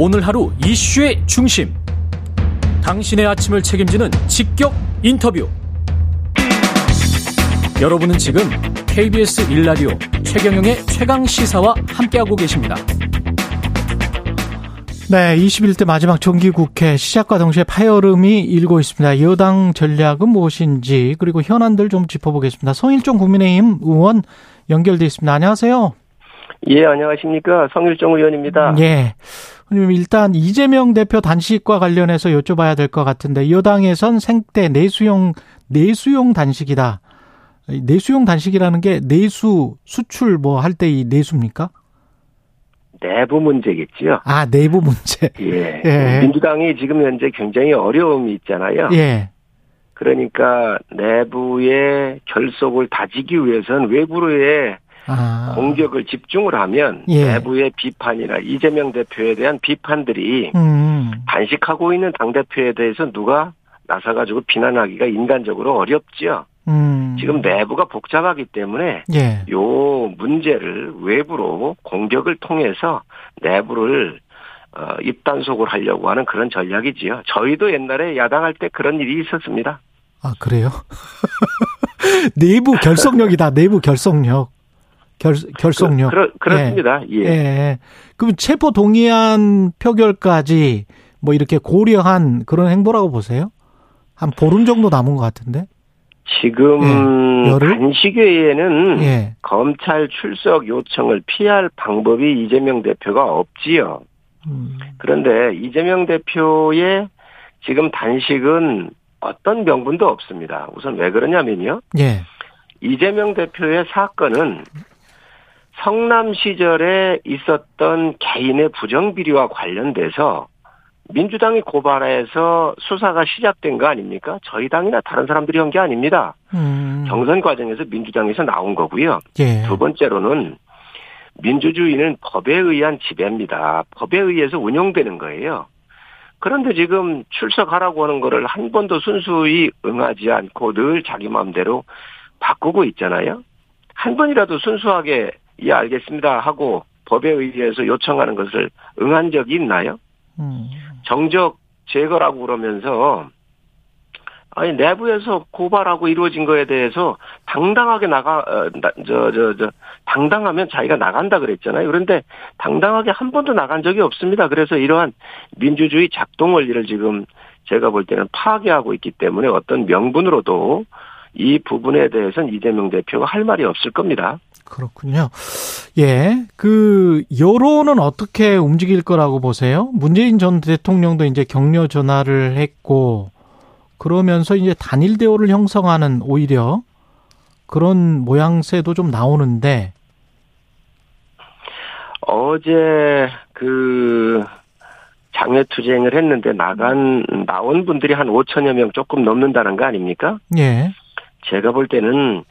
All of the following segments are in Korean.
오늘 하루 이슈의 중심. 당신의 아침을 책임지는 직격 인터뷰. 여러분은 지금 KBS 일라디오 최경영의 최강 시사와 함께하고 계십니다. 네, 21대 마지막 정기국회 시작과 동시에 파열음이 일고 있습니다. 여당 전략은 무엇인지 그리고 현안들 좀 짚어보겠습니다. 성일종 국민의힘 의원 연결돼 있습니다. 안녕하세요. 예, 안녕하십니까. 성일종 의원입니다. 예. 일단 이재명 대표 단식과 관련해서 여쭤봐야 될 것 같은데 여당에선 생태 내수용 내수용 단식이다. 내수용 단식이라는 게 내수 수출 뭐 할 때 이 내수입니까? 내부 문제겠죠. 아 내부 문제. 예. 예. 민주당이 지금 현재 굉장히 어려움이 있잖아요. 예. 그러니까 내부의 결속을 다지기 위해서는 외부로의 아. 공격을 집중을 하면 예. 내부의 비판이나 이재명 대표에 대한 비판들이 음. 단식하고 있는 당 대표에 대해서 누가 나서가지고 비난하기가 인간적으로 어렵죠. 음. 지금 내부가 복잡하기 때문에 예. 요 문제를 외부로 공격을 통해서 내부를 어, 입단속을 하려고 하는 그런 전략이지요. 저희도 옛날에 야당할 때 그런 일이 있었습니다. 아 그래요? 내부 결속력이다. 내부 결속력. 결, 결속력. 그, 그 렇습니다 예. 예. 예. 그럼 체포 동의안 표결까지 뭐 이렇게 고려한 그런 행보라고 보세요? 한 보름 정도 남은 것 같은데? 지금 예. 단식회에는 예. 검찰 출석 요청을 피할 방법이 이재명 대표가 없지요. 음. 그런데 이재명 대표의 지금 단식은 어떤 명분도 없습니다. 우선 왜 그러냐면요. 예. 이재명 대표의 사건은 성남 시절에 있었던 개인의 부정 비리와 관련돼서 민주당이 고발해서 수사가 시작된 거 아닙니까? 저희 당이나 다른 사람들이 한 게 아닙니다. 음. 경선 과정에서 민주당에서 나온 거고요. 예. 두 번째로는 민주주의는 법에 의한 지배입니다. 법에 의해서 운영되는 거예요. 그런데 지금 출석하라고 하는 거를 한 번도 순수히 응하지 않고 늘 자기 마음대로 바꾸고 있잖아요. 한 번이라도 순수하게 예 알겠습니다 하고 법에 의해서 요청하는 것을 응한 적이 있나요? 음. 정적 제거라고 그러면서 아니 내부에서 고발하고 이루어진 거에 대해서 당당하게 나가 저저저 어, 저, 저, 당당하면 자기가 나간다 그랬잖아요. 그런데 당당하게 한 번도 나간 적이 없습니다. 그래서 이러한 민주주의 작동 원리를 지금 제가 볼 때는 파괴하고 있기 때문에 어떤 명분으로도 이 부분에 대해서는 이재명 대표가 할 말이 없을 겁니다. 그렇군요. 예. 그, 여론은 어떻게 움직일 거라고 보세요? 문재인 전 대통령도 이제 격려 전화를 했고, 그러면서 이제 단일 대우를 형성하는 오히려 그런 모양새도 좀 나오는데, 어제 그 장외 투쟁을 했는데 나간 나온 분들이 한 5천여 명 조금 넘는다는 거 아닙니까? 예. 제가 볼 때는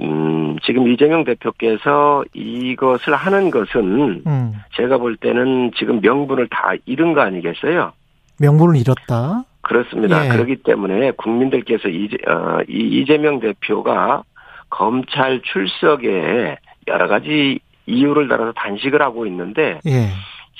음, 지금 이재명 대표께서 이것을 하는 것은 음. 제가 볼 때는 지금 명분을 다 잃은 거 아니겠어요? 명분을 잃었다. 그렇습니다. 예. 그렇기 때문에 국민들께서 이재, 어, 이 이재명 대표가 검찰 출석에 여러 가지 이유를 달아서 단식을 하고 있는데 예.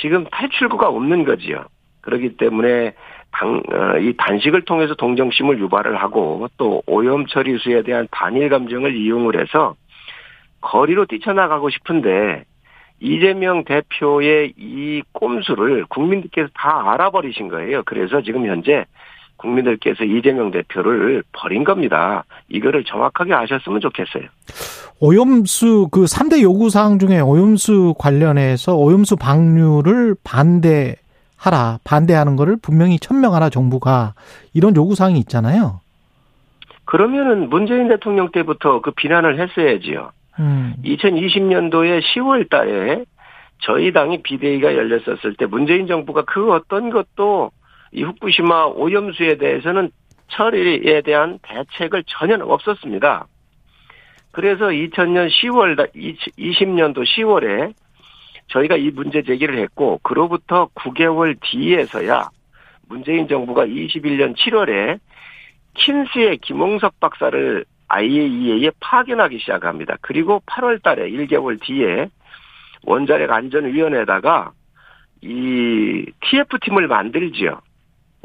지금 탈출구가 없는 거지요. 그렇기 때문에 당, 어, 이 단식을 통해서 동정심을 유발을 하고 또 오염 처리수에 대한 단일 감정을 이용을 해서 거리로 뛰쳐나가고 싶은데 이재명 대표의 이 꼼수를 국민들께서 다 알아버리신 거예요. 그래서 지금 현재 국민들께서 이재명 대표를 버린 겁니다. 이거를 정확하게 아셨으면 좋겠어요. 오염수 그 3대 요구사항 중에 오염수 관련해서 오염수 방류를 반대 하라 반대하는 거를 분명히 천명하라 정부가 이런 요구 사항이 있잖아요. 그러면은 문재인 대통령 때부터 그 비난을 했어야지요. 음. 2020년도에 10월 달에 저희 당이 비대위가 열렸었을 때 문재인 정부가 그 어떤 것도 이 후쿠시마 오염수에 대해서는 처리에 대한 대책을 전혀 없었습니다. 그래서 2000년 10월 20년도 10월에 저희가 이 문제 제기를 했고 그로부터 9개월 뒤에서야 문재인 정부가 21년 7월에 킨스의 김홍석 박사를 IAEA에 파견하기 시작합니다. 그리고 8월 달에 1개월 뒤에 원자력 안전위원회에다가 이 TF팀을 만들지요.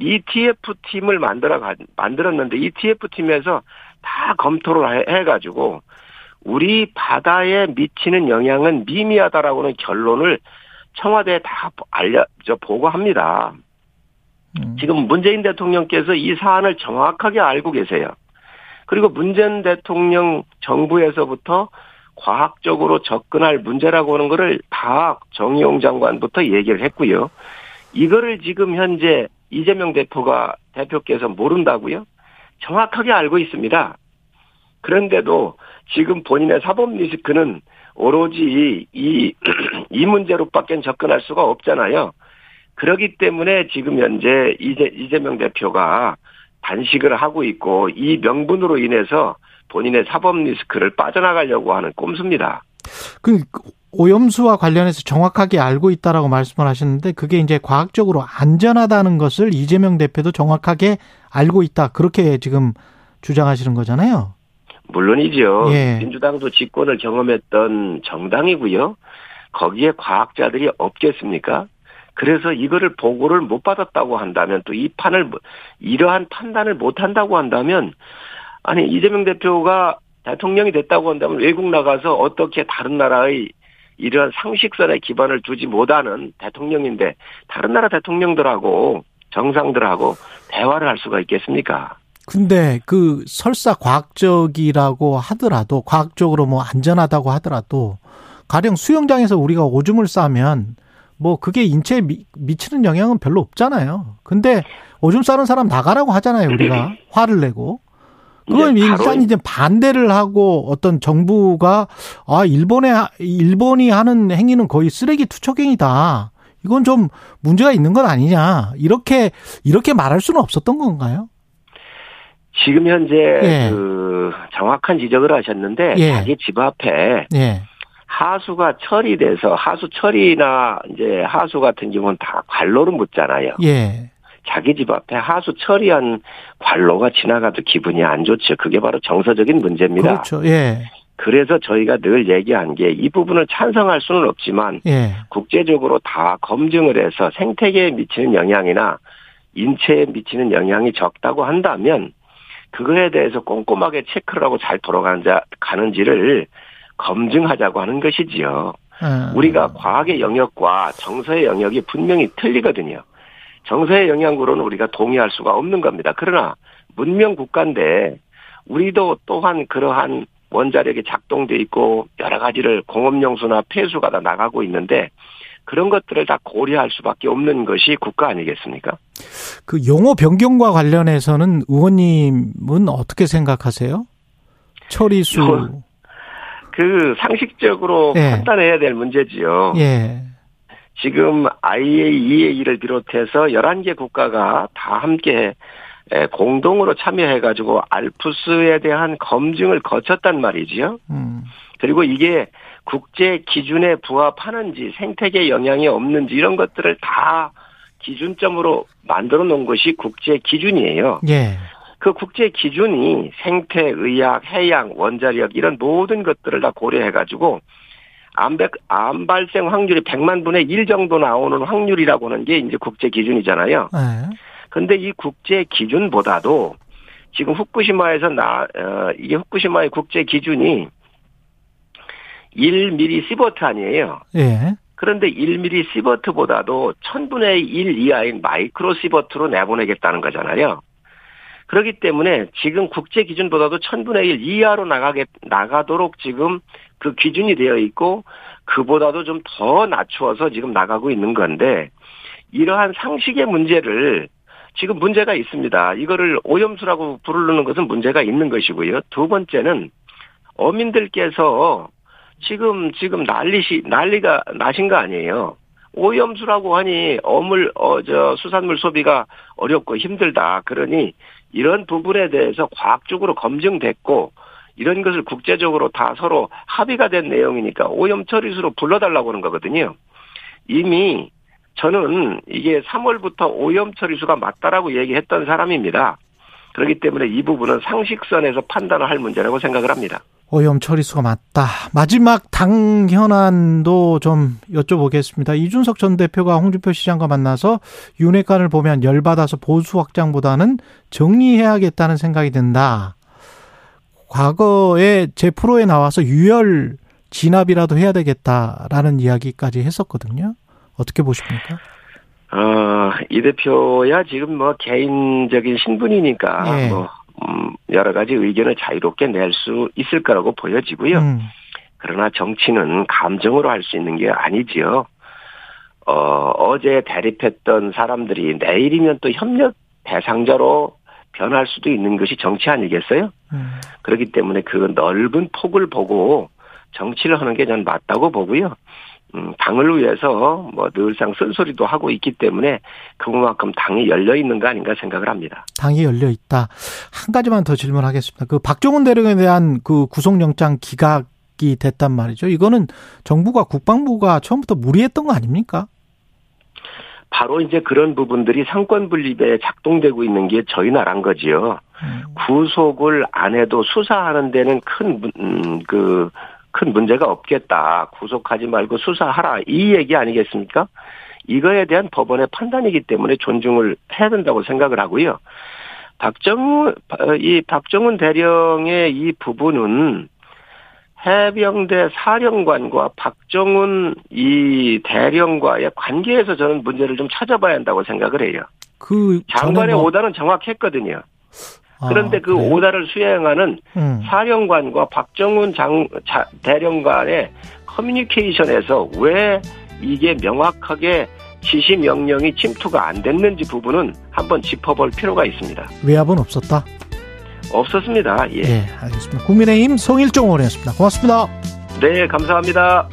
이 TF팀을 만들어, 만들었는데 이 TF팀에서 다 검토를 해가지고 우리 바다에 미치는 영향은 미미하다라고는 결론을 청와대에 다 알려, 저, 보고합니다. 음. 지금 문재인 대통령께서 이 사안을 정확하게 알고 계세요. 그리고 문재인 대통령 정부에서부터 과학적으로 접근할 문제라고 하는 거를 다 정의용 장관부터 얘기를 했고요. 이거를 지금 현재 이재명 대표가 대표께서 모른다고요? 정확하게 알고 있습니다. 그런데도 지금 본인의 사법 리스크는 오로지 이, 이 문제로밖에 접근할 수가 없잖아요. 그러기 때문에 지금 현재 이재, 이재명 대표가 단식을 하고 있고 이 명분으로 인해서 본인의 사법 리스크를 빠져나가려고 하는 꼼수입니다. 그 오염수와 관련해서 정확하게 알고 있다라고 말씀을 하셨는데 그게 이제 과학적으로 안전하다는 것을 이재명 대표도 정확하게 알고 있다. 그렇게 지금 주장하시는 거잖아요. 물론이죠. 예. 민주당도 집권을 경험했던 정당이고요. 거기에 과학자들이 없겠습니까? 그래서 이거를 보고를 못 받았다고 한다면 또 이 판을 이러한 판단을 못 한다고 한다면 아니 이재명 대표가 대통령이 됐다고 한다면 외국 나가서 어떻게 다른 나라의 이러한 상식선에 기반을 두지 못하는 대통령인데 다른 나라 대통령들하고 정상들하고 대화를 할 수가 있겠습니까? 근데 그 설사 과학적이라고 하더라도 과학적으로 뭐 안전하다고 하더라도 가령 수영장에서 우리가 오줌을 싸면 뭐 그게 인체에 미, 미치는 영향은 별로 없잖아요. 근데 오줌 싸는 사람 나가라고 하잖아요, 우리가. 화를 내고. 그건 일단 이제 반대를 하고 어떤 정부가 아 일본에 일본이 하는 행위는 거의 쓰레기 투척행위다. 이건 좀 문제가 있는 건 아니냐. 이렇게 이렇게 말할 수는 없었던 건가요? 지금 현재 예. 그 정확한 지적을 하셨는데 예. 자기 집 앞에 예. 하수가 처리돼서 하수 처리나 이제 하수 같은 경우는 다 관로를 묻잖아요. 예. 자기 집 앞에 하수 처리한 관로가 지나가도 기분이 안 좋죠. 그게 바로 정서적인 문제입니다. 그렇죠. 예. 그래서 저희가 늘 얘기한 게 이 부분을 찬성할 수는 없지만 예. 국제적으로 다 검증을 해서 생태계에 미치는 영향이나 인체에 미치는 영향이 적다고 한다면 그거에 대해서 꼼꼼하게 체크를 하고 잘 돌아가는지를 검증하자고 하는 것이지요. 음. 우리가 과학의 영역과 정서의 영역이 분명히 틀리거든요. 정서의 영향으로는 우리가 동의할 수가 없는 겁니다. 그러나 문명 국가인데 우리도 또한 그러한 원자력이 작동돼 있고 여러 가지를 공업용수나 폐수가 다 나가고 있는데 그런 것들을 다 고려할 수밖에 없는 것이 국가 아니겠습니까? 그 용어 변경과 관련해서는 의원님은 어떻게 생각하세요? 처리수. 그 상식적으로 예. 판단해야 될 문제지요. 예. 지금 IAEA를 비롯해서 11개 국가가 다 함께 공동으로 참여해가지고 알프스에 대한 검증을 거쳤단 말이지요. 음. 그리고 이게 국제 기준에 부합하는지 생태계 영향이 없는지 이런 것들을 다 기준점으로 만들어 놓은 것이 국제 기준이에요. 예. 그 국제 기준이 생태, 의학, 해양, 원자력 이런 모든 것들을 다 고려해 가지고 암백, 암 발생 확률이 100만 분의 1 정도 나오는 확률이라고 하는 게 이제 국제 기준이잖아요. 네. 근데 이 국제 기준보다도 지금 후쿠시마에서 나, 어, 이게 후쿠시마의 국제 기준이 1미리 시버트 아니에요. 예. 그런데 1미리 시버트보다도 1000분의 1 이하인 마이크로 시버트로 내보내겠다는 거잖아요. 그렇기 때문에 지금 국제 기준보다도 1000분의 1 이하로 나가게, 나가도록 지금 그 기준이 되어 있고 그보다도 좀 더 낮추어서 지금 나가고 있는 건데 이러한 상식의 문제를 지금 문제가 있습니다. 이거를 오염수라고 부르는 것은 문제가 있는 것이고요. 두 번째는 어민들께서 지금 지금 난리시 난리가 나신 거 아니에요. 오염수라고 하니 어물 어 저 수산물 소비가 어렵고 힘들다. 그러니 이런 부분에 대해서 과학적으로 검증됐고 이런 것을 국제적으로 다 서로 합의가 된 내용이니까 오염 처리수로 불러달라고 하는 거거든요. 이미 저는 이게 3월부터 오염 처리수가 맞다라고 얘기했던 사람입니다. 그렇기 때문에 이 부분은 상식선에서 판단을 할 문제라고 생각을 합니다. 오염 처리수가 맞다. 마지막 당 현안도 좀 여쭤보겠습니다. 이준석 전 대표가 홍준표 시장과 만나서 윤회관을 보면 열받아서 보수 확장보다는 정리해야겠다는 생각이 든다. 과거에 제 프로에 나와서 유혈 진압이라도 해야 되겠다라는 이야기까지 했었거든요. 어떻게 보십니까? 어, 이 대표야 지금 뭐 개인적인 신분이니까 예. 뭐 음, 여러 가지 의견을 자유롭게 낼 수 있을 거라고 보여지고요. 음. 그러나 정치는 감정으로 할 수 있는 게 아니지요. 어, 어제 대립했던 사람들이 내일이면 또 협력 대상자로 변할 수도 있는 것이 정치 아니겠어요? 음. 그렇기 때문에 그 넓은 폭을 보고 정치를 하는 게 저는 맞다고 보고요. 음, 당을 위해서 뭐 늘상 쓴소리도 하고 있기 때문에 그만큼 당이 열려 있는 거 아닌가 생각을 합니다. 당이 열려 있다. 한 가지만 더 질문하겠습니다. 그 박정훈 대령에 대한 그 구속영장 기각이 됐단 말이죠. 이거는 정부가 국방부가 처음부터 무리했던 거 아닙니까? 바로 이제 그런 부분들이 상권 분립에 작동되고 있는 게 저희 나라인 거지요. 음. 구속을 안 해도 수사하는 데는 큰그 음, 큰 문제가 없겠다. 구속하지 말고 수사하라. 이 얘기 아니겠습니까? 이거에 대한 법원의 판단이기 때문에 존중을 해야 된다고 생각을 하고요. 박정훈, 이 박정훈 대령의 이 부분은 해병대 사령관과 박정훈 이 대령과의 관계에서 저는 문제를 좀 찾아봐야 한다고 생각을 해요. 그 장관의 뭐... 오다는 정확했거든요. 아, 그런데 그 그래요? 오다를 수행하는 음. 사령관과 박정훈 장 자, 대령관의 커뮤니케이션에서 왜 이게 명확하게 지시 명령이 침투가 안 됐는지 부분은 한번 짚어볼 필요가 있습니다. 외압은 없었다? 없었습니다. 예. 예, 알겠습니다. 국민의힘 송일종 의원이었습니다. 고맙습니다. 네, 감사합니다.